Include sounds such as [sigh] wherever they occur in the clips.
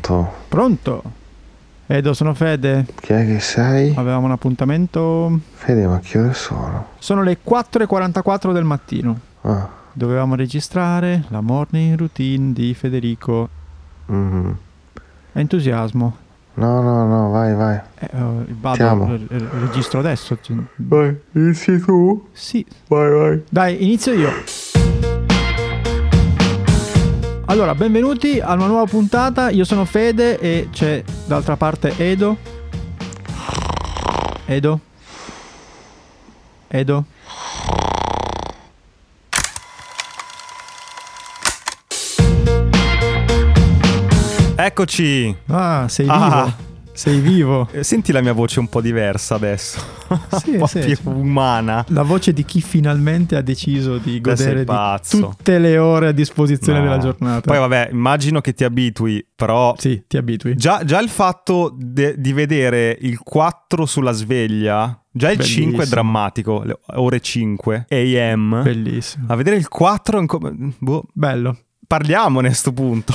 Pronto? Pronto? Edo, sono Fede. Chi è che sei? Avevamo un appuntamento. Fede, ma che ore sono? Sono le 4.44 del mattino. Ah. Dovevamo registrare la morning routine di Federico. mhm. Entusiasmo. No, no, no, vai, vai. Eh, oh, vado, Siamo. re- re- registro adesso. Vai, inizi tu? Sì. Vai, vai. Dai, inizio io. Allora, benvenuti a una nuova puntata. Io sono Fede e c'è d'altra parte Edo. Edo. Edo. Eccoci! Ah, sei vivo. Sei vivo. Eh, Senti la mia voce un po' diversa adesso. [laughs] Sì, [laughs] un po' sì, più sì. umana. La voce di chi finalmente ha deciso di godere di tutte le ore a disposizione No. della giornata. Poi vabbè, immagino che ti abitui, però Sì, ti abitui. già, già il fatto de- di vedere il 4 sulla sveglia, già il Bellissimo. 5 è drammatico, le ore 5 AM. Bellissimo. A vedere il 4 è un co- boh, Bello. parliamone a sto punto.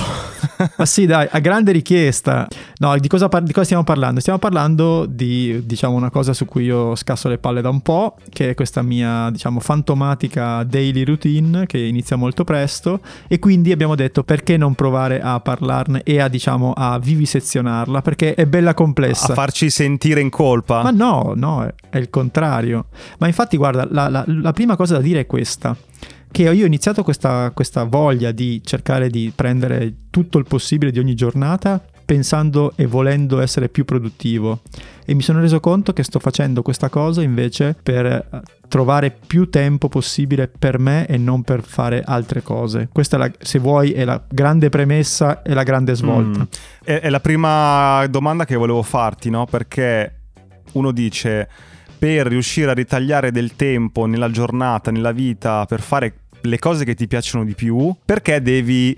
Ma sì, dai, a grande richiesta. No, di cosa, par- di cosa stiamo parlando? Stiamo parlando di, diciamo, una cosa su cui io scasso le palle da un po', che è questa mia, diciamo, fantomatica daily routine che inizia molto presto e quindi abbiamo detto perché non provare a parlarne e a, diciamo, a vivisezionarla, perché è bella complessa. a farci sentire in colpa. Ma no, no, è, è il contrario. Ma infatti, guarda, la, la- la prima cosa da dire è questa. Che io ho iniziato questa, questa voglia di cercare di prendere tutto il possibile di ogni giornata pensando e volendo essere più produttivo e mi sono reso conto che sto facendo questa cosa invece per eh, trovare più tempo possibile per me e non per fare altre cose. Questa è la, se vuoi è la grande premessa e la grande svolta. Mm. È, è la prima domanda che volevo farti, no? Perché uno dice per riuscire a ritagliare del tempo nella giornata, nella vita, per fare le cose che ti piacciono di più, perché devi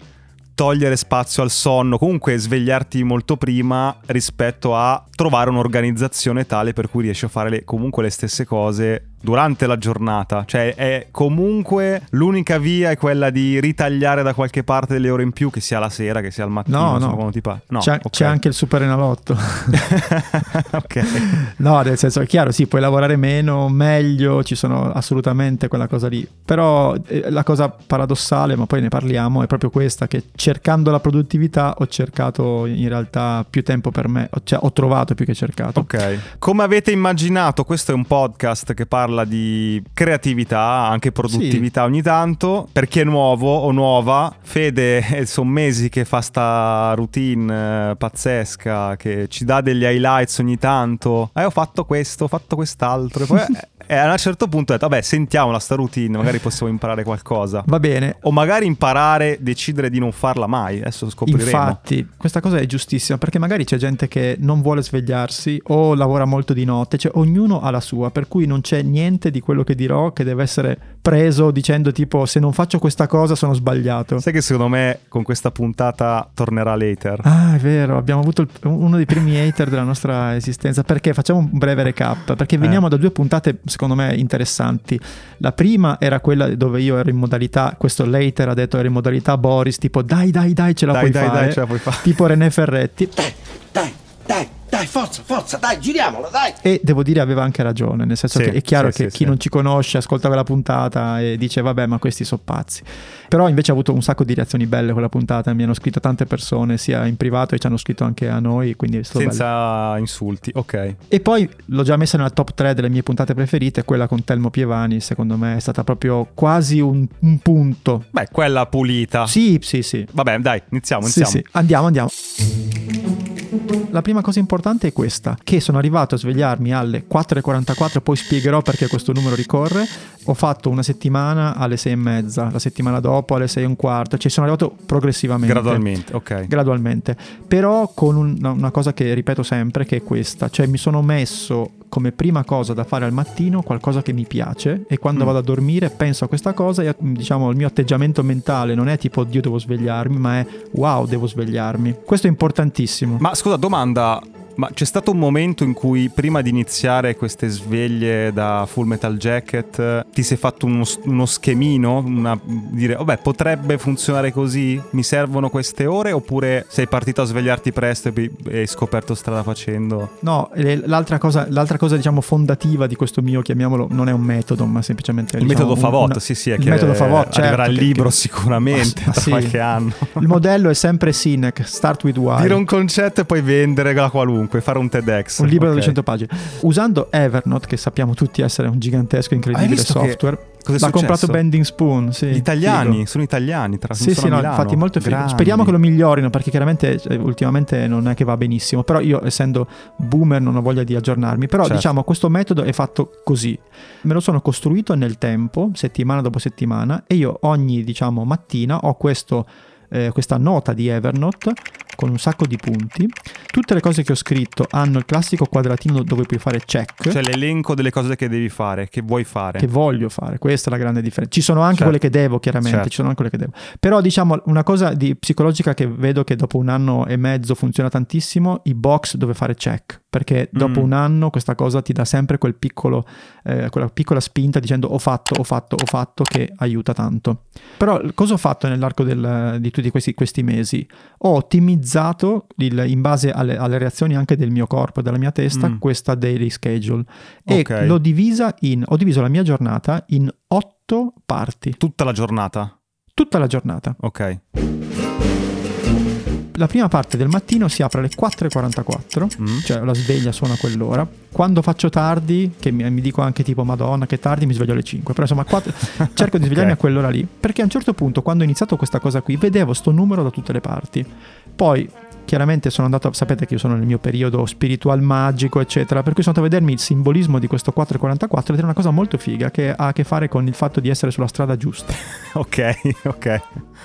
togliere spazio al sonno, comunque svegliarti molto prima rispetto a trovare un'organizzazione tale per cui riesci a fare le- comunque le stesse cose durante la giornata. Cioè è comunque l'unica via è quella di ritagliare da qualche parte delle ore in più, che sia la sera, che sia al mattino, No, no. ti pare. No, c'è, ok. c'è anche il super enalotto. [laughs] ok. No, nel senso è chiaro, sì, puoi lavorare meno, meglio, ci sono assolutamente quella cosa lì. Però eh, la cosa paradossale, ma poi ne parliamo, è proprio questa, che cercando la produttività ho cercato in realtà più tempo per me, cioè, ho trovato più che cercato. Ok. Come avete immaginato, questo è un podcast che parla di creatività, anche produttività ogni tanto. Per chi è nuovo o nuova, Fede sono mesi che fa sta routine eh, pazzesca, che ci dà degli highlights ogni tanto. Eh, ho fatto questo, ho fatto quest'altro. E poi [laughs] eh, a un certo punto ho detto, vabbè, sentiamola sta routine, magari possiamo imparare qualcosa. Va bene. O magari imparare, decidere di non farla mai. Adesso scopriremo. Infatti, questa cosa è giustissima perché magari c'è gente che non vuole svegliarsi o lavora molto di notte, cioè ognuno ha la sua, per cui non c'è niente di quello che dirò che deve essere preso dicendo tipo se non faccio questa cosa sono sbagliato. Sai che secondo me con questa puntata tornerà later. Ah, è vero, abbiamo avuto il- uno dei primi hater della nostra esistenza. Perché? Facciamo un breve recap. Perché veniamo da due puntate, secondo me, interessanti. La prima era quella dove io ero in modalità, questo later ha detto ero in modalità Boris, tipo dai, dai, dai, ce la Dai, puoi dai, fare. dai, ce la puoi fare. Tipo René Ferretti. Dai, dai, dai, dai, forza, forza, dai, giriamolo, dai. E devo dire aveva anche ragione, nel senso Sì, che è chiaro sì, che sì, chi sì. non ci conosce ascolta quella puntata e dice vabbè ma questi sono pazzi. Però invece ha avuto un sacco di reazioni belle quella puntata, mi hanno scritto tante persone sia in privato e ci hanno scritto anche a noi, quindi è stato bello. Senza insulti, ok. E poi l'ho già messa nella top 3 delle mie puntate preferite, quella con Telmo Pievani, secondo me è stata proprio quasi un, un punto. Beh, quella pulita. Sì, sì, sì. Vabbè, dai, iniziamo, Sì, iniziamo. sì. Andiamo, andiamo. La prima cosa importante è questa, che sono arrivato a svegliarmi alle 4.44, poi spiegherò perché questo numero ricorre. Ho fatto una settimana alle 6 e mezza, la settimana dopo alle 6 e un quarto, cioè sono arrivato progressivamente. Gradualmente, ok. Gradualmente. Però con un- una cosa che ripeto sempre, che è questa, cioè mi sono messo come prima cosa da fare al mattino qualcosa che mi piace e quando Mm. vado a dormire penso a questa cosa e diciamo il mio atteggiamento mentale non è tipo Dio devo svegliarmi, ma è wow devo svegliarmi. Questo è importantissimo. Ma scusa, domanda, Ma c'è stato un momento in cui prima di iniziare queste sveglie da Full Metal Jacket ti sei fatto uno, uno schemino, una, dire vabbè potrebbe funzionare così, mi servono queste ore oppure sei partito a svegliarti presto e hai scoperto strada facendo? No, l'altra cosa, l'altra cosa diciamo fondativa di questo mio, chiamiamolo, non è un metodo ma semplicemente... Il diciamo, metodo Favot, una, sì sì, è il che metodo Favot, arriverà certo, il che- libro che- sicuramente [laughs] Ma tra sì. qualche anno. Il modello è sempre Sinek, start with why. Dire un concetto e poi vendere la qualunque, fare un TEDx. Un libro da Ok. 200 pagine. Usando Evernote, che sappiamo tutti essere un gigantesco, incredibile software, Cos'è l'ha comprato Bending Spoon. Sì, Gli italiani, figo. sono italiani, tra Sì, sì, no, infatti molto figo. Grandi. Speriamo che lo migliorino perché chiaramente eh, ultimamente non è che va benissimo, però io essendo boomer non ho voglia di aggiornarmi, però Certo. diciamo questo metodo è fatto così. Me lo sono costruito nel tempo, settimana dopo settimana e io ogni diciamo mattina ho questo eh, questa nota di Evernote con un sacco di punti. Tutte le cose che ho scritto hanno il classico quadratino dove puoi fare check. Cioè l'elenco delle cose che devi fare, che vuoi fare. che voglio fare, questa è la grande differenza. Ci sono anche Certo. quelle che devo, chiaramente, Certo. ci sono anche quelle che devo. Però diciamo una cosa di psicologica che vedo che dopo un anno e mezzo funziona tantissimo, i box dove fare check, perché dopo Mm. un anno questa cosa ti dà sempre quel piccolo, eh, quella piccola spinta dicendo ho fatto, ho fatto, ho fatto, che aiuta tanto. Però cosa ho fatto nell'arco del- di tutti questi, questi mesi? Ho ottimizzato il- in base alle, alle reazioni anche del mio corpo e della mia testa Mm. questa daily schedule e Ok. l'ho divisa in ho diviso la mia giornata in otto parti Tutta la giornata. tutta la giornata Ok. La prima parte del mattino si apre alle 4.44 Mm. cioè la sveglia suona a quell'ora quando faccio tardi che mi, mi dico anche tipo madonna che tardi mi sveglio alle 5 però insomma quattro- [laughs] cerco di svegliarmi Ok. a quell'ora lì perché a un certo punto quando ho iniziato questa cosa qui vedevo sto numero da tutte le parti poi chiaramente sono andato sapete che io sono nel mio periodo spiritual magico eccetera per cui sono andato a vedermi il simbolismo di questo 4.44 ed è una cosa molto figa che ha a che fare con il fatto di essere sulla strada giusta [laughs] Ok, ok.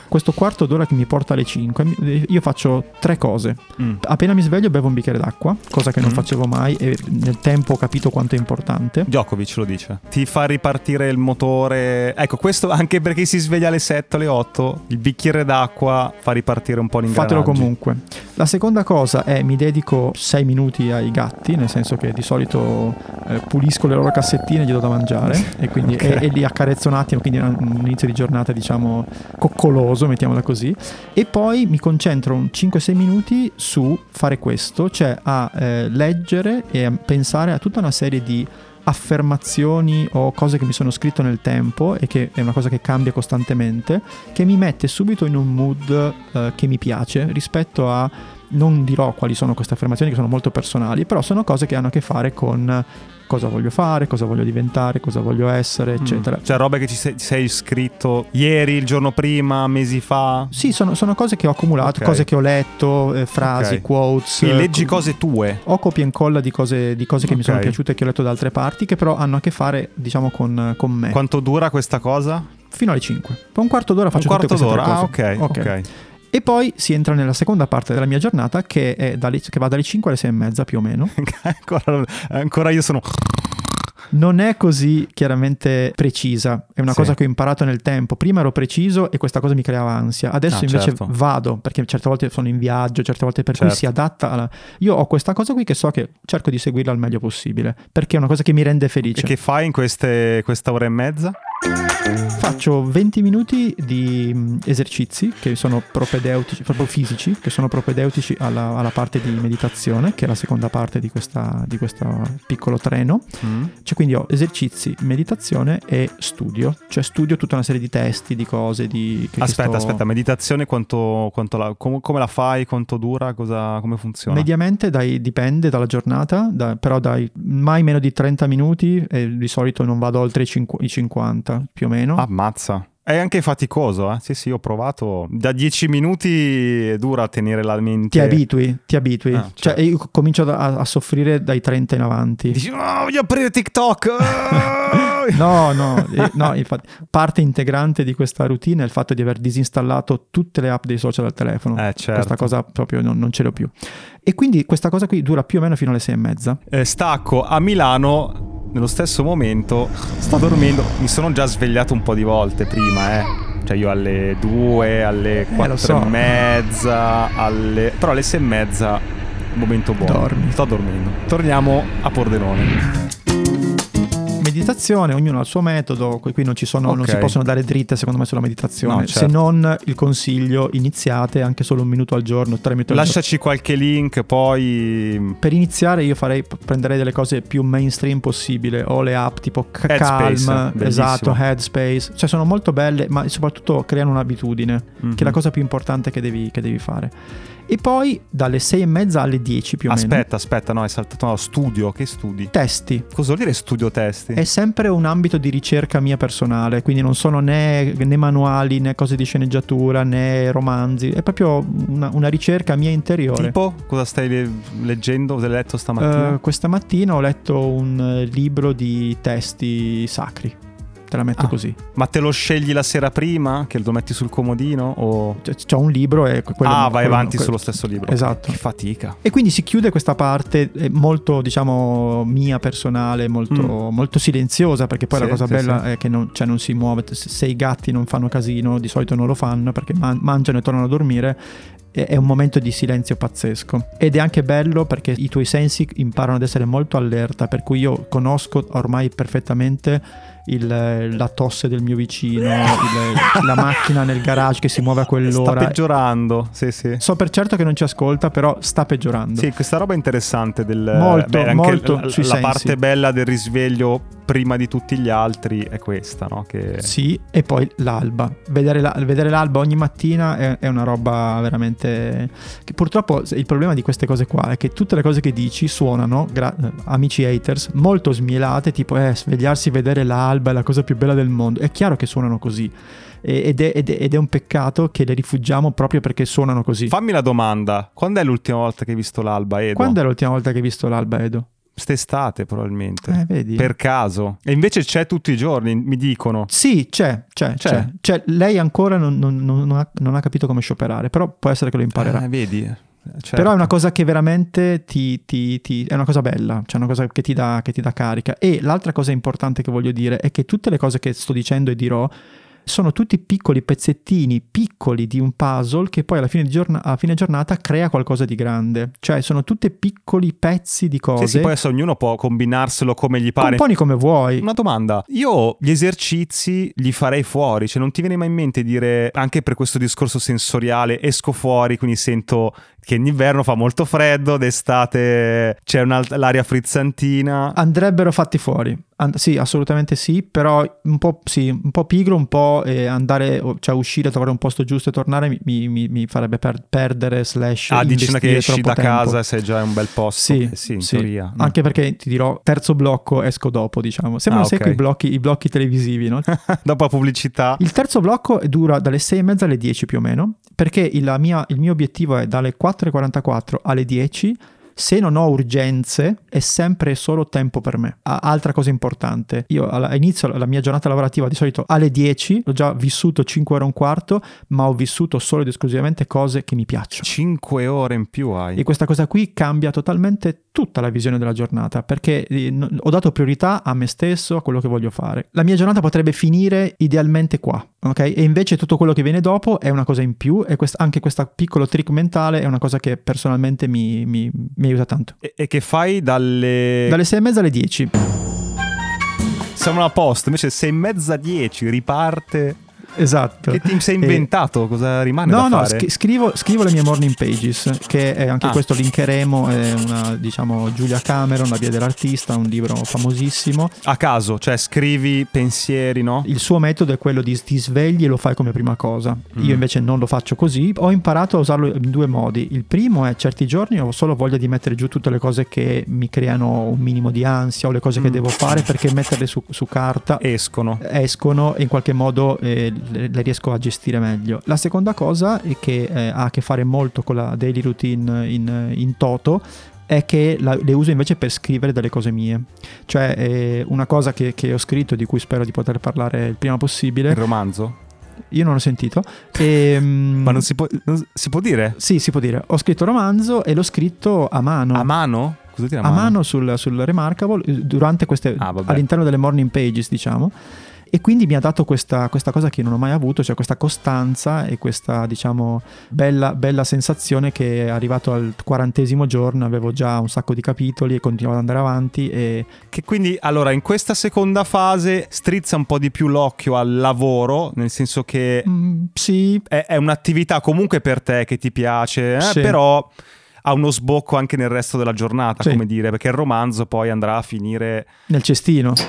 questo quarto d'ora che mi porta alle 5 mi- io faccio tre cose Mm. appena mi sveglio bevo un bicchiere d'acqua cosa che non Mm. facevo mai e nel tempo ho capito quanto è importante Djokovic lo dice. Ti fa ripartire il motore. Ecco, questo anche perché si sveglia alle 7 alle 8. Il bicchiere d'acqua fa ripartire un po' l'ingranaggi. Fatelo comunque. La seconda cosa è mi dedico 6 minuti ai gatti, nel senso che di solito eh, pulisco le loro cassettine e gli do da mangiare e, quindi, Ok. e, e li accarezzo un attimo, quindi è un, inizio di giornata diciamo coccoloso, mettiamola così. E poi mi concentro un 5-6 minuti su fare questo, cioè a eh, leggere e a pensare a tutta una serie di affermazioni o cose che mi sono scritto nel tempo e che è una cosa che cambia costantemente, che mi mette subito in un mood eh, che mi piace rispetto a non dirò quali sono queste affermazioni che sono molto personali, però sono cose che hanno a che fare con cosa voglio fare, cosa voglio diventare, cosa voglio essere, eccetera. Cioè, robe che ci sei, sei scritto ieri, il giorno prima, mesi fa. Sì, sono, sono cose che ho accumulato, Ok. cose che ho letto, eh, frasi, Ok. quotes. Quindi eh, leggi co- cose tue. Ho copia e incolla di cose, di cose che mi Ok. sono piaciute e che ho letto da altre parti, che però hanno a che fare, diciamo, con, con me. Quanto dura questa cosa? Fino alle 5. Per un quarto d'ora Un faccio quarto tutte d'ora. Ah, ok, ok. E poi si entra nella seconda parte della mia giornata, che, è dalle- che va dalle 5 alle 6 e mezza più o meno. [laughs] ancora, ancora io sono. Non è così chiaramente precisa, è una Sì. cosa che ho imparato nel tempo. Prima ero preciso e questa cosa mi creava ansia. Adesso Ah, invece certo. vado, perché certe volte sono in viaggio, certe volte per Certo. cui si adatta alla... Io ho questa cosa qui che so che cerco di seguirla al meglio possibile, perché è una cosa che mi rende E felice. che fai in queste, questa ora e mezza? Faccio 20 minuti di mh, esercizi che sono propedeutici, proprio fisici, che sono propedeutici alla, alla parte di meditazione, che è la seconda parte di, questa, di questo piccolo treno. Mm. Cioè quindi ho esercizi, meditazione e studio, cioè studio tutta una serie di testi, di cose, di... che- che Aspetta, sto- aspetta, meditazione quanto, quanto la, com- come la fai? Quanto dura? Cosa, come funziona? Mediamente dai- dipende dalla giornata, da- però dai mai meno di 30 minuti e di solito non vado oltre i, cinqu- i 50 più o meno. Ammazza. È anche faticoso, eh? Sì, sì, ho provato. Da 10 minuti dura tenere la mente. Ti abitui, ti abitui. Ah, Cioè certo. io comincio a, a soffrire dai 30 in avanti. Dici, "Oh, voglio aprire TikTok. Ah!" [laughs] No, no, no, infatti parte integrante di questa routine è il fatto di aver disinstallato tutte le app dei social dal telefono. Eh, certo. Questa cosa proprio non, non ce l'ho più. E quindi questa cosa qui dura più o meno fino alle sei e mezza. Eh, stacco a Milano nello stesso momento. Sto dormendo. Mi sono già svegliato un po' di volte prima, eh. Cioè io alle 2, alle 4 lo so. e mezza, alle... però alle 6 e mezza momento buono. Dormi. Sto dormendo. Torniamo a Pordenone. Meditazione, ognuno ha il suo metodo, qui non, ci sono, non Ok. si possono dare dritte secondo me sulla meditazione, No, certo. se non il consiglio iniziate anche solo un minuto al giorno, tre minuti al giorno. Lasciaci qualche link, poi Per iniziare io farei, prenderei delle cose più mainstream possibile, o le app tipo Headspace, Calm, bellissimo. esatto, Headspace, cioè sono molto belle, ma soprattutto creano un'abitudine, Mhm. che è la cosa più importante che devi, che devi fare. E poi dalle sei e mezza alle 10 più o meno. Aspetta, aspetta, no, hai saltato no, studio, che studi? Testi. Cosa vuol dire studio testi? È sempre un ambito di ricerca mia personale, quindi non sono né, né manuali né cose di sceneggiatura né romanzi, è proprio una, una ricerca mia interiore. Tipo, cosa stai le- leggendo? Cosa hai letto stamattina? Eh, questa mattina ho letto un libro di testi sacri, te la metto Ah. così. Ma te lo scegli la sera prima? Che lo metti sul comodino? O... Cioè, C'ho un libro e quello... ah, vai quello- avanti quello- sullo stesso libro. Esatto. Che fatica. E quindi si chiude questa parte eh, molto, diciamo, mia personale, molto, molto silenziosa, perché poi Mm. Sì, la cosa sì, bella sì. è che non, cioè, non si muove. Se i gatti non fanno casino, di solito non lo fanno perché man- mangiano e tornano a dormire. È un momento di silenzio pazzesco ed è anche bello perché i tuoi sensi imparano ad essere molto allerta. Per cui io conosco ormai perfettamente il- la tosse del mio vicino, il- la macchina nel garage che si muove a Sta quell'ora. peggiorando. Sì, sì. So per certo che non ci ascolta, però sta peggiorando. Sì, questa roba è interessante del Molto, anche molto la, la parte bella del risveglio prima di tutti gli altri è questa, no? Che Sì, e poi l'alba. Vedere, la- vedere l'alba ogni mattina è, è una roba veramente. Che purtroppo il problema di queste cose qua è che tutte le cose che dici suonano, gra- eh, amici haters, molto smielate, tipo eh, svegliarsi, vedere l'alba è la cosa più bella del mondo. È chiaro che suonano così. E- Ed è, ed è- ed è un peccato che le rifugiamo proprio perché suonano così. Fammi la domanda, quando è l'ultima volta che hai visto l'alba, Edo? Quando è l'ultima volta che hai visto l'alba, Edo? Quest'estate probabilmente. Eh, vedi? Per caso. E invece c'è tutti i giorni, mi dicono. Sì, c'è, c'è, C'è. c'è. Cioè, lei ancora non, non- non- non ha, non ha capito come scioperare, però può essere che lo imparerà. Eh, vedi? Certo. Però è una cosa che veramente ti, ti- ti- è una cosa bella, cioè una cosa che ti, dà, che ti dà carica. E l'altra cosa importante che voglio dire è che tutte le cose che sto dicendo e dirò sono tutti piccoli pezzettini, piccoli di un puzzle che poi alla fine, di giorna- a fine giornata crea qualcosa di grande. Cioè sono tutti piccoli pezzi di cose, Sì, sì, poi adesso ognuno può combinarselo come gli pare. componi come vuoi. Una domanda, io gli esercizi li farei fuori, cioè non ti viene mai in mente dire, anche per questo discorso sensoriale, esco fuori, quindi sento che in inverno fa molto freddo, d'estate c'è l'aria frizzantina. Andrebbero fatti fuori. And- sì, assolutamente sì, però un po', sì, un po' pigro, un po' eh, andare, cioè uscire, trovare un posto giusto e tornare mi, mi- mi- farebbe per- perdere slash Ah, dici che esci da tempo. casa e sei già in un bel posto. Sì, Eh sì, in sì. teoria. no? Anche perché ti dirò, terzo blocco esco dopo, diciamo. Sembrano Ah, sempre ok. i blocchi, i blocchi televisivi, no? [laughs] Dopo la pubblicità. Il terzo blocco dura dalle 6 e mezza alle 10 più o meno, perché mia- il mio obiettivo è dalle 4.44 alle 10. Se non ho urgenze, è sempre solo tempo per me. Altra cosa importante, io alla- inizio la mia giornata lavorativa di solito alle 10, ho già vissuto 5 ore e un quarto, ma ho vissuto solo ed esclusivamente cose che mi piacciono. 5 ore in più hai. E questa cosa qui cambia totalmente tutta la visione della giornata perché eh, ho dato priorità a me stesso, a quello che voglio fare. La mia giornata potrebbe finire idealmente qua, ok? E invece tutto quello che viene dopo è una cosa in più e quest- anche questo piccolo trick mentale è una cosa che personalmente mi, mi- mi aiuta tanto. E, e che fai dalle... Dalle 6 e mezza alle 10. Siamo a posto, invece 6 e mezza 10 riparte. Esatto. Che ti sei E- inventato? Cosa rimane No, no, scri- scrivo, scrivo le mie morning pages, che è anche Ah. questo linkeremo, è una, diciamo, Giulia Cameron, La via dell'artista, un libro famosissimo. A caso, cioè scrivi pensieri, no? Il suo metodo è quello di ti svegli e lo fai come prima cosa. Mm. Io invece non lo faccio così. Ho imparato a usarlo in due modi. Il primo è certi giorni ho solo voglia di mettere giù tutte le cose che mi creano un minimo di ansia o le cose che Mm. devo fare perché metterle su, su carta Escono. escono e in qualche modo eh, le, le riesco a gestire meglio. La seconda cosa è che eh, ha a che fare molto con la daily routine in, in toto è che la- le uso invece per scrivere delle cose mie. Cioè eh, una cosa che, che ho scritto di cui spero di poter parlare il prima Il possibile, romanzo. io non l'ho sentito. E, [laughs] Ma non si può, non si può dire? Sì, si può dire. Ho scritto romanzo e l'ho scritto a mano. A mano? Cosa dire a a mano? mano sul, sul Remarkable eh, durante queste Ah, all'interno delle morning pages diciamo e quindi mi ha dato questa, questa cosa che non ho mai avuto, cioè questa costanza e questa diciamo bella, bella sensazione che arrivato al quarantesimo giorno avevo già un sacco di capitoli e continuavo ad andare avanti e Che quindi, allora, in questa seconda fase strizza un po' di più l'occhio al lavoro, nel senso che mm, sì, è, è un'attività comunque per te che ti piace, eh, Sì. però ha uno sbocco anche nel resto della giornata, Sì. come dire, perché il romanzo poi andrà a finire nel cestino. [laughs]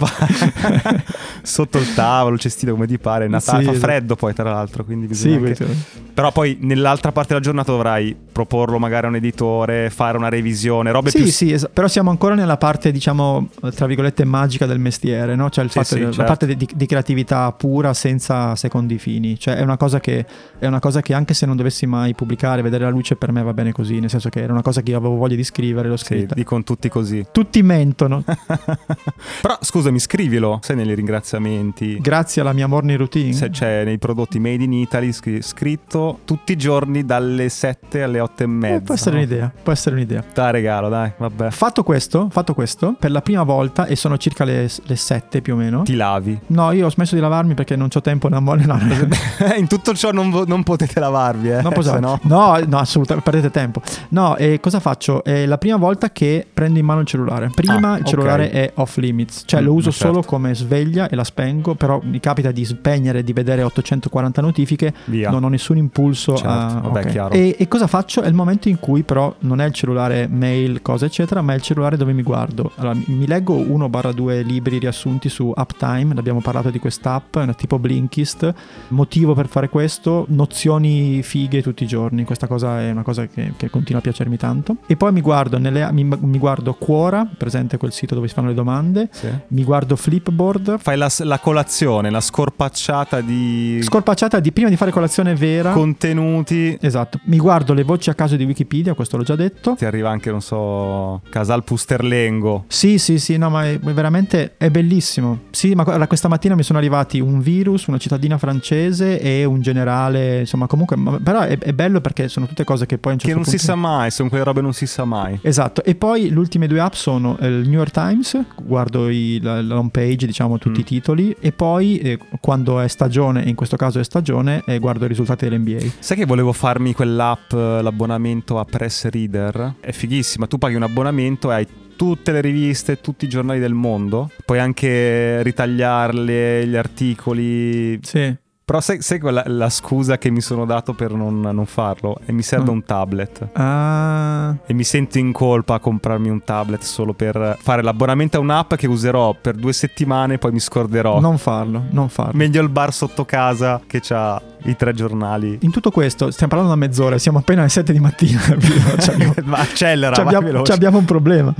[laughs] sotto il tavolo, il cestino, come ti pare. Natale Sì, fa freddo poi, tra l'altro, quindi sì, bisogna anche- questo- Però poi nell'altra parte della giornata dovrai proporlo magari a un editore, fare una revisione, robe Sì, più... sì, es- però siamo ancora nella parte, diciamo, tra virgolette, magica del mestiere, no? Cioè il Sì, fatto sì, la certo. parte di, di creatività pura senza secondi fini. Cioè è una, cosa che, è una cosa che anche se non dovessi mai pubblicare, vedere la luce per me va bene così, nel senso che era una cosa che io avevo voglia di scrivere, l'ho Sì, scritta. dicono tutti così. Tutti mentono, [laughs] Però scusami, scrivilo, sai negli ringraziamenti. grazie alla mia morning routine. Se c'è nei prodotti made in Italy scri- scritto tutti i giorni dalle 7 alle 8 e mezza. Eh, può essere no? un'idea, può essere un'idea. Dai regalo, dai, vabbè. Fatto questo, fatto questo, per la prima volta, e sono circa le, le 7 più o meno. Ti lavi. No, io ho smesso di lavarmi perché non ho tempo, non voglio. [laughs] No, in tutto ciò non, non potete lavarvi, eh. Non no- no, no, assolutamente, perdete tempo. No, e cosa faccio? È la prima volta che prendo in mano il cellulare. Prima Ah, il cellulare ok. è off limits, cioè Mm, lo uso certo. solo come sveglia e la spengo, però mi capita di spegnere di vedere 840 notifiche, Via. non ho nessun impulso Certo, a... vabbè, ok. chiaro. E, e cosa faccio? È il momento in cui però non è il cellulare mail, cose eccetera, ma è il cellulare dove mi guardo. Allora, mi- mi leggo 1-2 libri riassunti su Uptime, abbiamo parlato di quest'app, è una tipo Blinkist, motivo per fare questo, nozioni fighe tutti i giorni, questa cosa è una cosa che, che continua a piacermi tanto. E poi mi guardo, nelle, mi, mi guardo Quora, presente quel sito dove si fanno le domande, Sì. mi guardo Flipboard, Fai la, la colazione, la scorpacciata di scorpacciata di prima di fare colazione vera. contenuti. Esatto, mi guardo le voci a caso di Wikipedia, questo l'ho già detto. Ti arriva anche, non so, Casal Pusterlengo. Sì, sì, sì, no, ma è, veramente è bellissimo. Sì, ma questa mattina mi sono arrivati un virus, una cittadina francese e un generale, insomma, comunque, però è, è bello perché sono tutte cose che poi a un Che non si sa mai, sono quelle robe non si sa mai. Esatto, e poi le ultime due app sono eh, il New York Times, guardo i- la, la home page, diciamo tutti Mm. i titoli, e poi eh, quando è stagione, e in questo caso è stagione, eh, guardo i risultati dell'NBA. Sai che volevo farmi quell'app, eh, l'abbonamento a Press Reader? È fighissima, tu paghi un abbonamento e hai tutte le riviste, tutti i giornali del mondo. Puoi anche ritagliarle, gli articoli. Sì. Però sai, sai quella la scusa che mi sono dato per non, non farlo? E mi serve Mm. un tablet. Ah, E mi sento in colpa a comprarmi un tablet solo per fare l'abbonamento a un'app che userò per due settimane e poi mi scorderò. non farlo, non farlo. Meglio il bar sotto casa che ha i tre giornali. In tutto questo, stiamo parlando da mezz'ora, siamo appena alle 7 di mattina. [laughs] Cioè, [laughs] abbiamo- Ma accelera, Ci vai abbiamo, veloce. ci abbiamo un problema.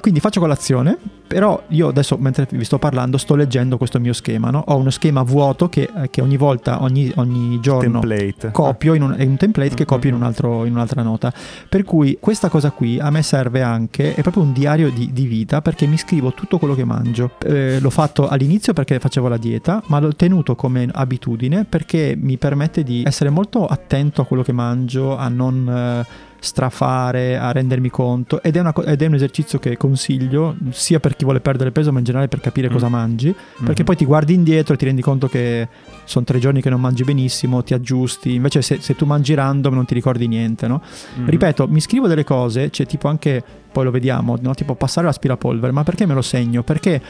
Quindi faccio colazione, però io adesso mentre vi sto parlando sto leggendo questo mio schema, no? Ho uno schema vuoto che, eh, che ogni volta, ogni, ogni giorno template. copio in un, è un template che copio in, Mhm. un altro- in un'altra nota. Per cui questa cosa qui a me serve anche, è proprio un diario di, di vita perché mi scrivo tutto quello che mangio. Eh, l'ho fatto all'inizio perché facevo la dieta, ma l'ho tenuto come abitudine perché mi permette di essere molto attento a quello che mangio, a non... eh, strafare, a rendermi conto ed è, una ed è un esercizio che consiglio sia per chi vuole perdere peso ma in generale per capire Mm. cosa mangi perché Mhm. poi ti guardi indietro e ti rendi conto che sono tre giorni che non mangi benissimo, ti aggiusti. Invece, se, se tu mangi random non ti ricordi niente, no? Mhm. Ripeto, mi scrivo delle cose, c'è tipo anche, poi lo vediamo, no? tipo passare l'aspirapolvere. Ma perché me lo segno? Perché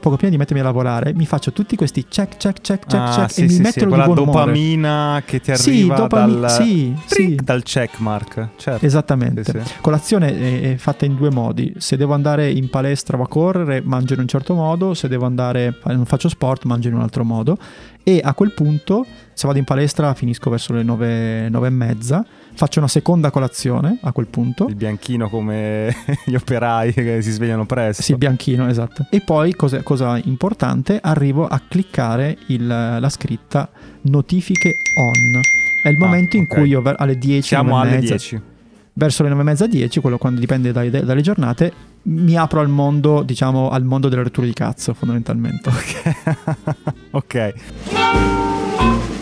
poco prima di mettermi a lavorare mi faccio tutti questi check, check, check, check, Ah, check sì, e mi sì, mettono sì, quella buon umore. dopamina che ti Sì, arriva dopami- dal, sì, sì. dal checkmark. Certo. Esattamente. Sì, sì. Colazione è, è fatta in due modi. Se devo andare in palestra o a correre, mangio in un certo modo. Se devo andare, non faccio sport, mangio in un altro modo. E a quel punto, se vado in palestra, finisco verso le nove, nove e mezza. Faccio una seconda colazione a quel punto. Il bianchino come [laughs] gli operai che si svegliano presto. Sì, bianchino, esatto. E poi, cosa, cosa importante, arrivo a cliccare il- la scritta notifiche on. È il Ah, momento in ok. cui io alle 10, Siamo 9 alle mezza, 10. verso le 9 e mezza 10, quello quando dipende dai- dalle giornate, mi apro al mondo, diciamo, al mondo delle rotture di cazzo, fondamentalmente. ok. [laughs]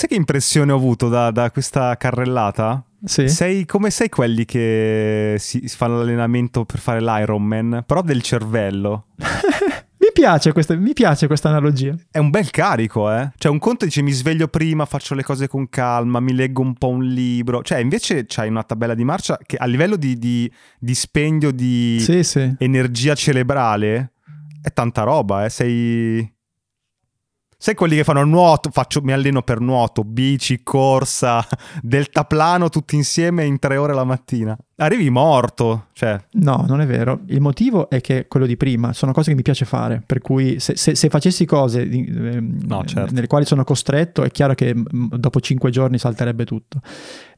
Sai che impressione ho avuto da, da questa carrellata? Sì. Sei come sei quelli che si, si fanno l'allenamento per fare l'Ironman, però del cervello. [laughs] Mi piace questa, mi piace questa analogia. È un bel carico, eh. Cioè, un conto dice mi sveglio prima, faccio le cose con calma, mi leggo un po' un libro. Cioè, invece c'hai una tabella di marcia che a livello di, di dispendio di Sì, sì. energia cerebrale è tanta roba, eh. Sei. Sai quelli che fanno nuoto, faccio, mi alleno per nuoto, bici, corsa, deltaplano tutti insieme in tre ore la mattina. Arrivi morto, cioè, No, non è vero. Il motivo è che quello di prima sono cose che mi piace fare. Per cui se, se- se facessi cose ehm, No, certo. nelle quali sono costretto, è chiaro che mm, dopo cinque giorni salterebbe tutto.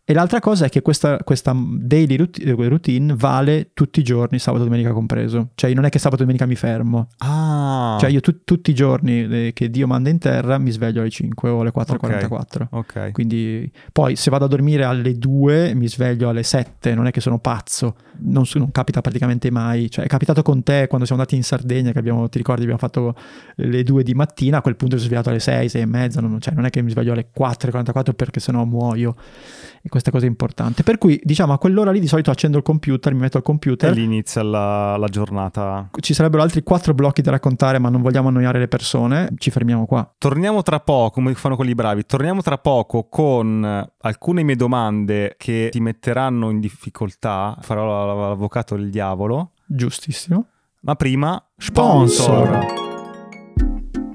E l'altra cosa è che questa, questa daily routine vale tutti i giorni, sabato e domenica compreso. Cioè, non è che sabato e domenica mi fermo. Ah. Cioè, io tu- tutti i giorni eh, che Dio manda in terra mi sveglio alle 5 o alle 4.44. Ok. Quindi poi se vado a dormire alle 2 mi sveglio alle 7, non è che sono pazzo, non, non capita praticamente mai, cioè è capitato con te quando siamo andati in Sardegna che abbiamo, ti ricordi, abbiamo fatto le 2 di mattina, a quel punto mi sono svegliato alle 6, 6 e mezza, non, cioè non è che mi sveglio alle 4.44 perché sennò muoio e questa cosa è importante. Per cui diciamo a quell'ora lì di solito accendo il computer, mi metto al E computer, lì inizia la, la giornata. ci sarebbero altri 4 blocchi da raccontare ma non vogliamo annoiare le persone, ci fermiamo qua. Torniamo tra poco, come fanno quelli bravi, torniamo tra poco con alcune mie domande che ti metteranno in difficoltà. Farò l'avvocato del diavolo. Giustissimo. Ma prima, sponsor.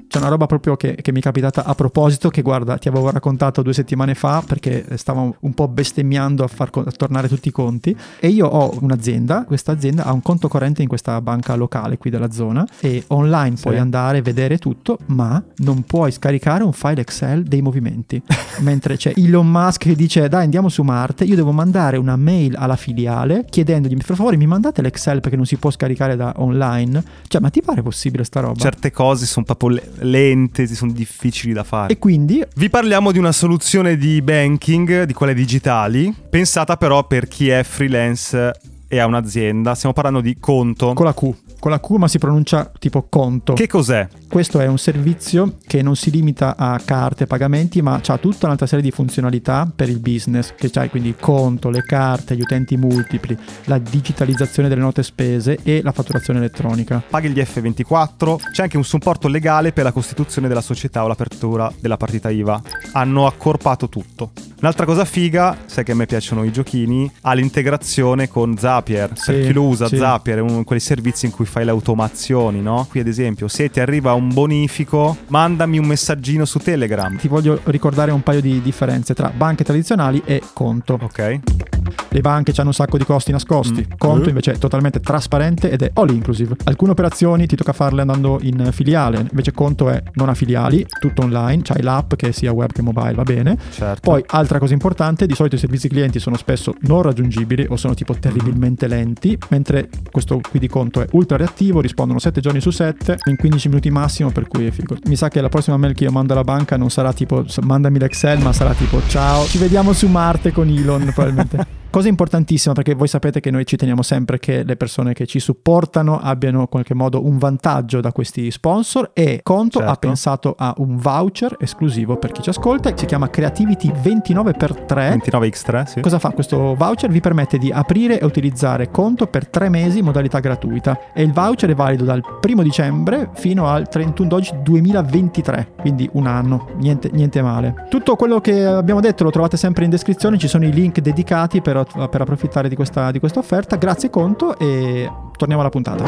C'è una roba proprio che, che mi è capitata a proposito, che guarda, ti avevo raccontato due settimane fa perché stavo un po' bestemmiando a far a tornare tutti i conti. E io ho un'azienda, questa azienda ha un conto corrente in questa banca locale qui della zona e online Sì. puoi andare vedere tutto, ma non puoi scaricare un file Excel dei movimenti. [laughs] Mentre c'è Elon Musk che dice dai andiamo su Marte, io devo mandare una mail alla filiale chiedendogli per favore mi mandate l'Excel perché non si può scaricare da online. Cioè, ma ti pare possibile sta roba? Certe cose sono proprio le- lente, sono difficili da fare. E quindi Vi parliamo di una soluzione di banking, di quelle digitali, pensata però per chi è freelance e ha un'azienda. Stiamo parlando di conto. con la Q, con la Q ma si pronuncia tipo conto. Che cos'è? Questo è un servizio che non si limita a carte e pagamenti, ma ha tutta un'altra serie di funzionalità per il business, che c'hai quindi il conto, le carte, gli utenti multipli, la digitalizzazione delle note spese e la fatturazione elettronica. Paghi gli F24, c'è anche un supporto legale per la costituzione della società o l'apertura della partita IVA. Hanno accorpato tutto. Un'altra cosa figa, sai che a me piacciono i giochini, ha l'integrazione con Zapier. Sì, per chi lo usa, sì. Zapier è uno di quei servizi in cui fai le automazioni, no? Qui ad esempio, se ti arriva un bonifico, mandami un messaggino su Telegram. Ti voglio ricordare un paio di differenze tra banche tradizionali e conto. Ok? Le banche hanno un sacco di costi nascosti, Mm. conto invece è totalmente trasparente ed è all inclusive. Alcune operazioni ti tocca farle andando in filiale, invece conto è non ha filiali, tutto online, c'hai l'app che sia web che mobile, va bene. Certo. Poi, altra cosa importante, di solito i servizi clienti sono spesso non raggiungibili o sono tipo terribilmente lenti, mentre questo qui di conto è ultra reattivo, rispondono 7 giorni su 7, in 15 minuti massimo, per cui è figo. Mi sa che la prossima mail che io mando alla banca non sarà tipo mandami l'Excel, ma sarà tipo ciao, ci vediamo su Marte con Elon probabilmente. [laughs] Cosa importantissima perché voi sapete che noi ci teniamo sempre che le persone che ci supportano abbiano in qualche modo un vantaggio da questi sponsor e Conto Certo. ha pensato a un voucher esclusivo per chi ci ascolta, si chiama Creativity 29x3. 29x3, sì. Cosa fa questo voucher? Vi permette di aprire e utilizzare conto per tre mesi in modalità gratuita e il voucher è valido dal 1 dicembre fino al 31 12 2023, quindi un anno, niente, niente male. Tutto quello che abbiamo detto lo trovate sempre in descrizione, ci sono i link dedicati per, per approfittare di questa, di questa offerta. Grazie conto e torniamo alla puntata.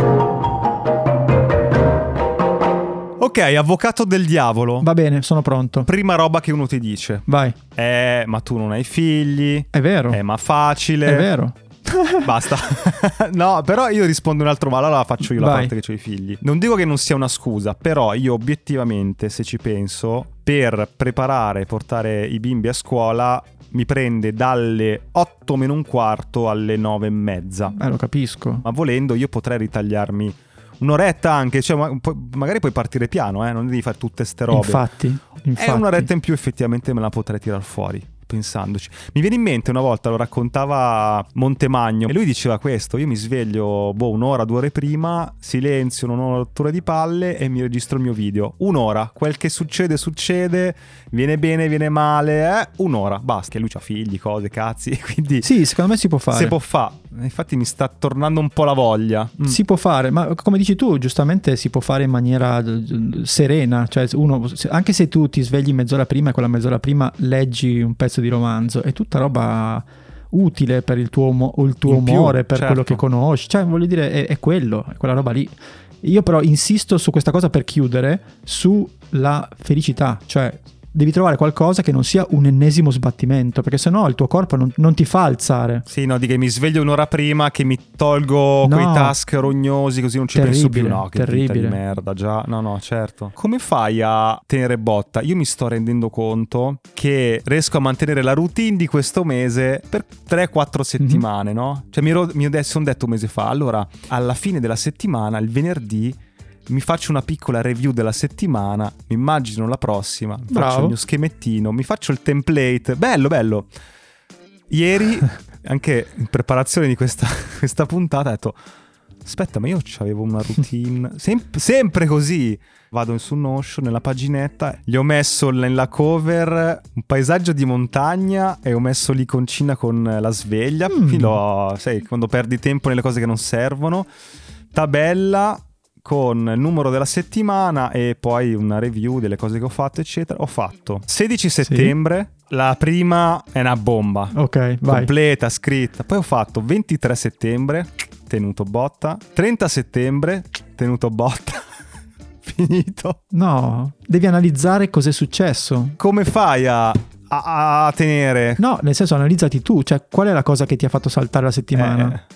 Ok, avvocato del diavolo. Va bene, sono pronto. Prima roba che uno ti dice. Vai, Eh, ma tu non hai figli. è vero. Eh, ma facile. È vero. [laughs] Basta. [laughs] no, però io rispondo un altro male, allora faccio io la Vai. parte che ho i figli. Non dico che non sia una scusa, però io obiettivamente, se ci penso, per preparare e portare i bimbi a scuola mi prende dalle 8 meno un quarto alle 9 e mezza. Eh, lo capisco. Ma volendo io potrei ritagliarmi un'oretta anche, cioè ma- pu- magari puoi partire piano, eh, non devi fare tutte ste robe. Infatti, infatti. È un'oretta in più effettivamente me la potrei tirar fuori pensandoci. Mi viene in mente una volta, lo raccontava Montemagno e lui diceva questo, io mi sveglio boh, un'ora, due ore prima, silenzio, non ho rotture di palle e mi registro il mio video. Un'ora, quel che succede succede, viene bene, viene male, eh, un'ora, basta, che lui ha figli, cose, cazzi, [laughs] quindi Sì, secondo me si può fare. se può fare. Infatti mi sta tornando un po' la voglia. Mm. Si può fare, ma come dici tu, giustamente si può fare in maniera eh, serena, cioè uno, anche se tu ti svegli mezz'ora prima e quella mezz'ora prima leggi un pezzo di romanzo, è tutta roba utile per il tuo, il tuo In più, umore, per certo. quello che conosci, cioè voglio dire è, è quello, è quella roba lì. Io però insisto su questa cosa per chiudere, sulla felicità, cioè devi trovare qualcosa che non sia un ennesimo sbattimento, perché sennò il tuo corpo non, non ti fa alzare. Sì, no, di che mi sveglio un'ora prima, che mi tolgo No. quei task rognosi così non ci penso più. Terribile, No, che terribile. merda, già. No, no, certo. Come fai a tenere botta? Io mi sto rendendo conto che riesco a mantenere la routine di questo mese per 3-4 settimane, no? Cioè mi, ero- mi ho de- son detto un mese fa, allora, alla fine della settimana, il venerdì, mi faccio una piccola review della settimana, mi immagino la prossima, mi faccio Bravo. il mio schemettino, mi faccio il template. Bello, bello. Ieri, [laughs] anche in preparazione di questa, [laughs] questa puntata, ho detto: Aspetta, ma io avevo una routine. Sem- sempre così. Vado su Notion, nella paginetta, gli ho messo nella cover un paesaggio di montagna e ho messo l'iconcina con la sveglia. Mm. Qui l'ho- sai, quando perdi tempo nelle cose che non servono. Tabella con il numero della settimana e poi una review delle cose che ho fatto, eccetera. Ho fatto 16 settembre. La prima è una bomba Ok, vai. completa, scritta. Poi ho fatto 23 settembre, tenuto botta. 30 settembre, tenuto botta. [laughs] Finito. No, devi analizzare cos'è successo. Come fai a, a- tenere? No, nel senso analizzati tu, cioè qual è la cosa che ti ha fatto saltare la settimana? Eh,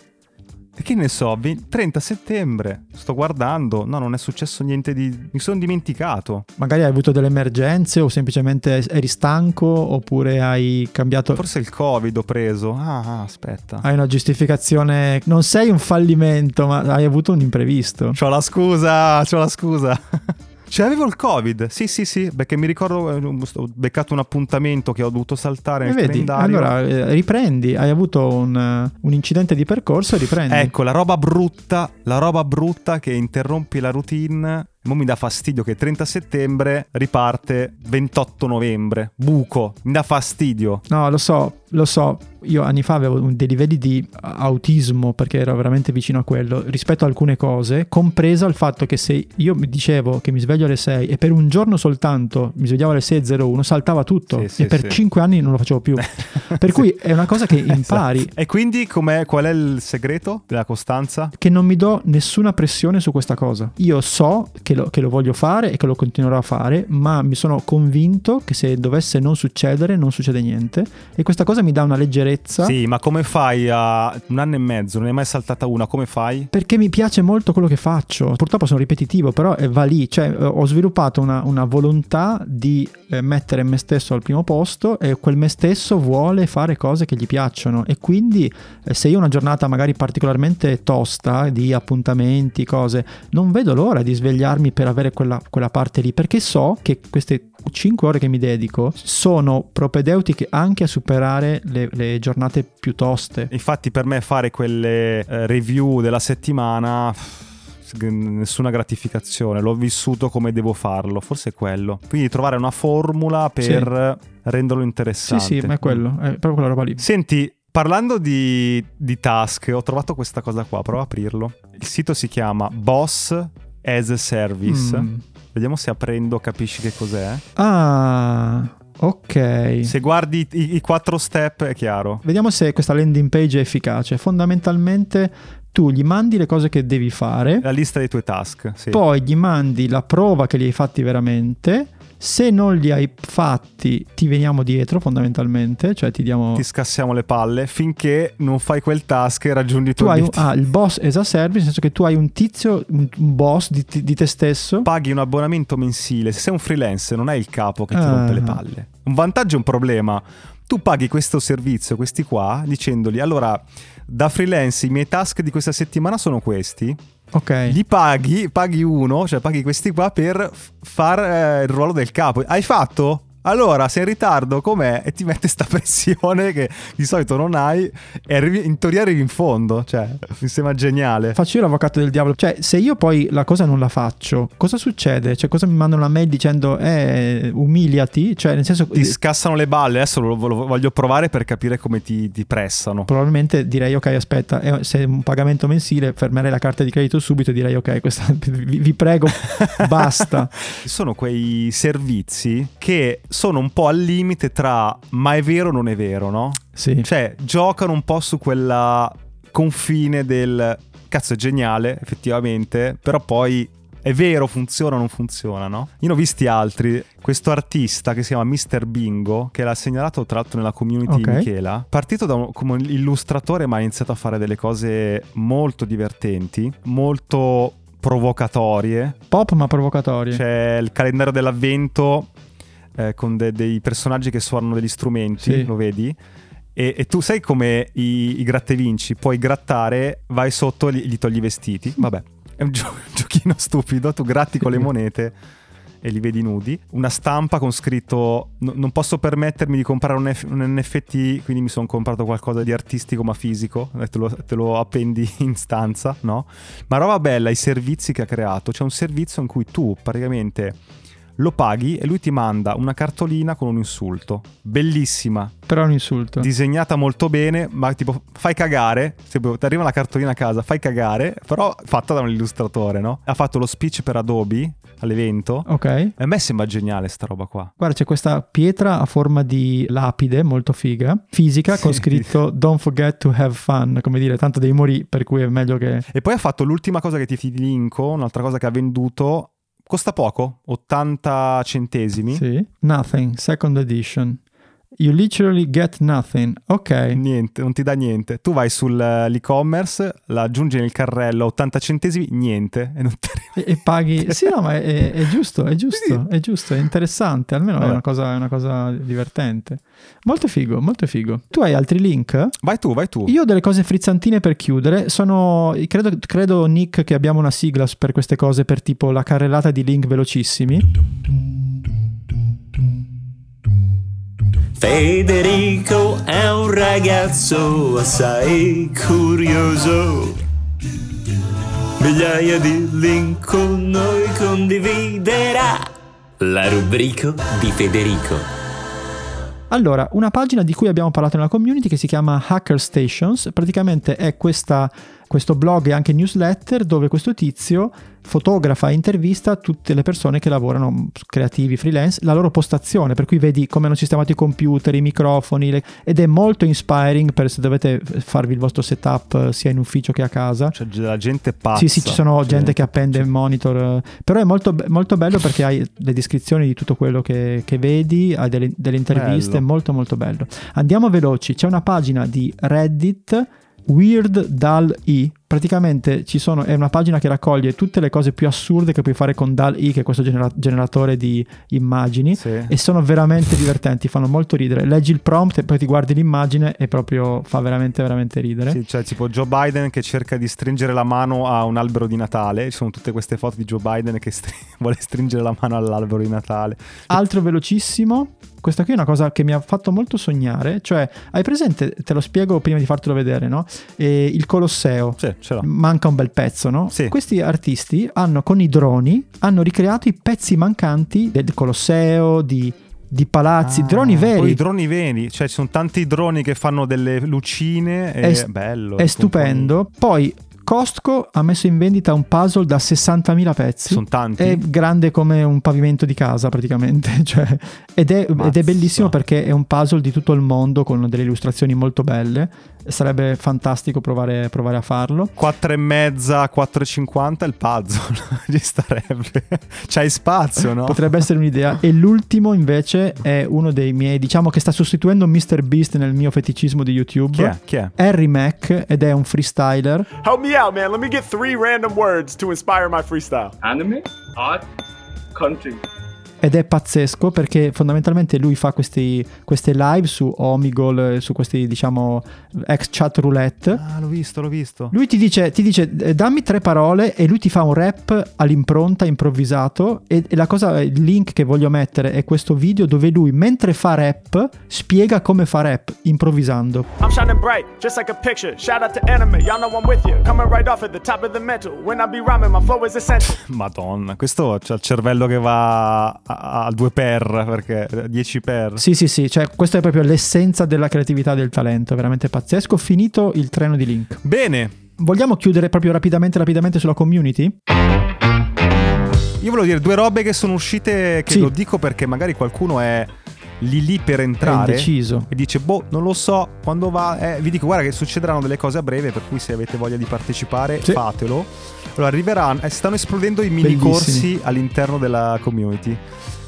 che ne so, 20 30 settembre, sto guardando, no, non è successo niente di... Mi sono dimenticato. Magari hai avuto delle emergenze o semplicemente eri stanco oppure hai cambiato... Forse il Covid ho preso. Ah, ah, aspetta. Hai una giustificazione... Non sei un fallimento, ma hai avuto un imprevisto. C'ho la scusa, c'ho la scusa. [laughs] Cioè, avevo il Covid. Sì, sì, sì. Perché mi ricordo, eh, ho beccato un appuntamento che ho dovuto saltare nel vedi, calendario. allora eh, riprendi, hai avuto un, eh, un incidente di percorso e riprendi. Ecco, la roba brutta, la roba brutta che interrompi la routine. Mo mi dà fastidio che 30 settembre riparte 28 novembre. Buco, mi dà fastidio. No, lo so, lo so. Io anni fa avevo dei livelli di autismo perché ero veramente vicino a quello rispetto a alcune cose, compreso il fatto che se io mi dicevo che mi sveglio alle 6 e per un giorno soltanto mi svegliavo alle 6.01, saltava tutto Sì, sì, e per sì. 5 anni non lo facevo più. [laughs] Per cui è una cosa che impari, Esatto. E quindi com'è- qual è il segreto della costanza? che non mi do nessuna pressione su questa cosa. Io so che lo, che lo voglio fare e che lo continuerò a fare, ma mi sono convinto che se dovesse non succedere, non succede niente. E questa cosa mi dà una leggerezza. Sì, ma come fai a un anno e mezzo? Non ne hai mai saltata una? Come fai? Perché mi piace molto quello che faccio. Purtroppo sono ripetitivo, però eh, va lì. Cioè, eh, ho sviluppato una, una volontà di eh, mettere me stesso al primo posto e quel me stesso vuole fare cose che gli piacciono. E quindi, eh, se io ho una giornata magari particolarmente tosta di appuntamenti, cose, non vedo l'ora di svegliarmi per avere quella, quella parte lì. Perché so che queste 5 ore che mi dedico sono propedeutiche anche a superare le, le giornate più toste. Infatti per me fare quelle eh, review della settimana nessuna gratificazione, l'ho vissuto come devo farlo, forse è quello. Quindi trovare una formula per renderlo Sì, interessante. sì, ma è quello, è proprio quella roba lì. Senti, parlando di, di task, ho trovato questa cosa qua, prova a aprirlo. Il sito si chiama Boss as a Service. Mm. Vediamo se aprendo capisci che cos'è. Ah, ok. Se guardi i, i quattro step è chiaro. Vediamo se questa landing page è efficace. Fondamentalmente tu gli mandi le cose che devi fare, La lista dei tuoi task, sì. poi gli mandi la prova che li hai fatti veramente. Se non li hai fatti, ti veniamo dietro fondamentalmente, cioè ti diamo... Ti scassiamo le palle finché non fai quel task e raggiungi Tu hai ah, il boss as a service, nel senso che tu hai un tizio, un, un boss di, di te stesso. Paghi un abbonamento mensile. Se sei un freelance, non hai il capo che ti Ah. rompe le palle. Un vantaggio e un problema. Tu paghi questo servizio, questi qua, dicendogli allora, da freelance i miei task di questa settimana sono questi. Ok. Li paghi, paghi uno, cioè paghi questi qua per f- far eh, il ruolo del capo. Hai fatto? Allora sei in ritardo com'è? E ti mette sta [laughs] pressione che di solito non hai e arrivi, in teoria arrivi in fondo, cioè mi sembra geniale. Faccio io l'avvocato del diavolo. Cioè, se io poi la cosa non la faccio, cosa succede? Cioè, cosa mi mandano una mail dicendo, eh, umiliati? Cioè, nel senso... Ti scassano le balle, adesso lo, lo voglio provare per capire come ti, ti pressano. Probabilmente direi ok aspetta, eh, se è un pagamento mensile fermerei la carta di credito subito e direi ok questa, [laughs] vi, vi prego basta. [laughs] Sono quei servizi che sono un po' al limite tra ma è vero o non è vero, no? Sì. Cioè giocano un po' su quella confine del cazzo è geniale effettivamente, però poi è vero, funziona o non funziona, no? Io ne ho visti altri. Questo artista che si chiama Mr. Bingo, che l'ha segnalato tra l'altro nella community Ok. di Michela, partito da un- come illustratore, ma ha iniziato a fare delle cose molto divertenti, molto provocatorie. Pop ma provocatorie. C'è il calendario dell'avvento eh, con de- dei personaggi che suonano degli strumenti, Sì. lo vedi? E, e tu sai come i, i grattevinci, puoi grattare, vai sotto e gli, gli togli i vestiti. Vabbè, è un gio- [laughs] giochino stupido, tu gratti con le monete e li vedi nudi. Una stampa con scritto "No- non posso permettermi di comprare un, F- un NFT, quindi mi sono comprato qualcosa di artistico ma fisico, e te lo, te lo appendi [laughs] in stanza, no? Ma roba bella, i servizi che ha creato. C'è un servizio in cui tu praticamente lo paghi e lui ti manda una cartolina con un insulto. Bellissima, Però è un insulto. disegnata molto bene, ma tipo fai cagare, se ti arriva la cartolina a casa, fai cagare, però fatta da un illustratore, no? Ha fatto lo speech per Adobe all'evento. Ok. E a me sembra geniale sta roba qua. Guarda, c'è questa pietra a forma di lapide, molto figa, fisica, con Sì. scritto Don't forget to have fun, come dire, tanto devi morire, per cui è meglio che... E poi ha fatto l'ultima cosa che ti ti linko, un'altra cosa che ha venduto. Costa poco, 80 centesimi. Sì. Nothing, second edition. You literally get nothing. Ok. Niente, non ti dà niente. Tu vai sull'e-commerce, la aggiungi nel carrello 80 centesimi, niente. E non. E, e paghi... [laughs] Sì, no, ma è, è- è giusto, è giusto, è giusto, è interessante, almeno è una, cosa, è una cosa divertente. Molto figo, molto figo. Tu hai altri link? Vai tu, vai tu. Io ho delle cose frizzantine per chiudere. Sono. Credo, credo, Nick, che abbiamo una sigla per queste cose, per tipo la carrellata di link velocissimi. Federico è un ragazzo assai curioso. Migliaia di link con noi condividerà. La rubrica di Federico. Allora, una pagina di cui abbiamo parlato nella community che si chiama Hacker Stations, praticamente è questa, questo blog e anche newsletter dove questo tizio fotografa e intervista tutte le persone che lavorano creativi, freelance, la loro postazione, per cui vedi come hanno sistemato i computer, i microfoni, le- ed è molto inspiring per se dovete farvi il vostro setup eh, sia in ufficio che a casa. C'è della gente pazza. Sì, sì, ci sono Cioè, gente che appende il monitor, eh, però è molto, molto bello perché hai le descrizioni di tutto quello che, che vedi, hai delle, delle interviste, Bello. molto molto bello. Andiamo veloci, c'è una pagina di Reddit, Weird Dal E, praticamente ci sono, è una pagina che raccoglie tutte le cose più assurde che puoi fare con Dal E, che è questo genera- generatore di immagini. Sì. E sono veramente divertenti, fanno molto ridere. Leggi il prompt e poi ti guardi l'immagine e proprio fa veramente, veramente ridere. Sì, cioè tipo Joe Biden che cerca di stringere la mano a un albero di Natale. Ci sono tutte queste foto di Joe Biden che stri- [laughs] vuole stringere la mano all'albero di Natale. Altro velocissimo, questa qui è una cosa che mi ha fatto molto sognare, cioè hai presente, te lo spiego prima di fartelo vedere, no? Eh, il Colosseo. Sì. Manca un bel pezzo, no? Sì. Questi artisti hanno con i droni hanno ricreato i pezzi mancanti del Colosseo, di, di palazzi, Ah, droni Poi i veri. droni veri, cioè ci sono tanti droni che fanno delle lucine. E È s- bello. È stupendo. Poi Costco ha messo in vendita un puzzle da 60.000 pezzi. Sono tanti. È grande come un pavimento di casa praticamente, [laughs] cioè, ed, è, ed è bellissimo perché è un puzzle di tutto il mondo con delle illustrazioni molto belle. Sarebbe fantastico provare, provare a farlo. 4 e mezza, 4,50 il puzzle. [laughs] Ci starebbe. C'hai spazio, no? Potrebbe essere un'idea. E l'ultimo invece è uno dei miei, diciamo che sta sostituendo Mr. Beast nel mio feticismo di YouTube. Chi è? Chi è? Harry Mack ed è un freestyler. Help me out, man. Let me get three random words to inspire my freestyle. Anime, art, country. Ed è pazzesco perché fondamentalmente lui fa questi, queste live su Omigol, su questi diciamo ex chat roulette. Ah, l'ho visto, l'ho visto. Lui ti dice, ti dice eh, dammi tre parole e lui ti fa un rap all'impronta improvvisato e, e la cosa, il link che voglio mettere è questo video dove lui mentre fa rap spiega come fa rap improvvisando. I'm shining bright, just like a picture. Shout out to anime, y'all know I'm with you. Coming right off at the top of the mental. When I be rhyming, my flow is essential. [laughs] Madonna, questo c'ha il cervello che va a, a 2 per, perché 10 per. Sì, sì, sì, cioè questa è proprio l'essenza della creatività del talento, veramente pazzesco. Finito il treno di Link. Bene, Vogliamo chiudere proprio rapidamente, rapidamente sulla community? io volevo dire due robe che sono uscite, che Sì. lo dico perché magari qualcuno è lì lì per È entrare. indeciso. E dice, boh, non lo so, quando va... eh, vi dico, guarda che succederanno delle cose a breve, per cui se avete voglia di partecipare, Sì. fatelo. Allora, arriveranno, eh, stanno esplodendo i mini corsi Bellissimi. all'interno della community.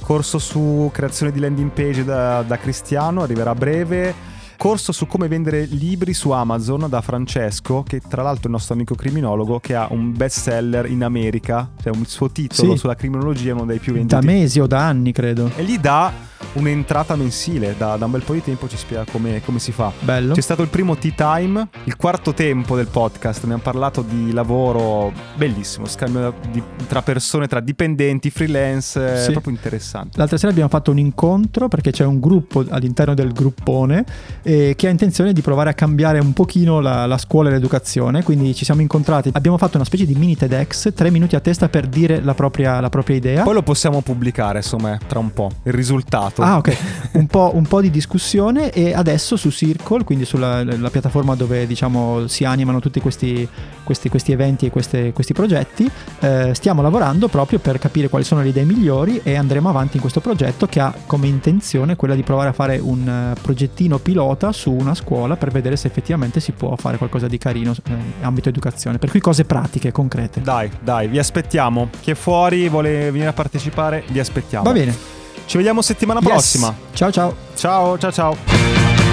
Corso su creazione di landing page da, da Cristiano, arriverà a breve. Corso su come vendere libri su Amazon da Francesco, che tra l'altro è il nostro amico criminologo, che ha un best seller in America, cioè un suo titolo Sì. sulla criminologia è uno dei più Da venduti. mesi o da anni, credo. E gli dà un'entrata mensile, da, da un bel po' di tempo ci spiega come, come si fa. Bello. C'è stato il primo tea time, il quarto tempo del podcast, abbiamo parlato di lavoro bellissimo, scambio di- tra persone, tra dipendenti, freelance, Sì. è proprio interessante. L'altra sera abbiamo fatto un incontro perché c'è un gruppo all'interno del gruppone eh, che ha intenzione di provare a cambiare un pochino la, la scuola e l'educazione. Quindi ci siamo incontrati, abbiamo fatto una specie di mini TEDx, tre minuti a testa per dire la propria, la propria idea. Poi lo possiamo pubblicare, insomma, tra un po', il risultato. Ah, ok. [laughs] un, po', un po' di discussione e adesso su Circle, quindi sulla la piattaforma dove diciamo si animano tutti questi, questi, questi eventi e queste- questi progetti, eh, stiamo lavorando proprio per capire quali sono le idee migliori e andremo avanti in questo progetto che ha come intenzione quella di provare a fare un eh, progettino pilota su una scuola per vedere se effettivamente si può fare qualcosa di carino eh, in ambito educazione. Per cui cose pratiche, concrete. Dai, dai, vi aspettiamo. Chi è fuori vuole venire a partecipare, vi aspettiamo. Va bene. Ci vediamo settimana Yes. prossima. Ciao ciao. Ciao, ciao, ciao.